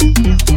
Mm-hmm.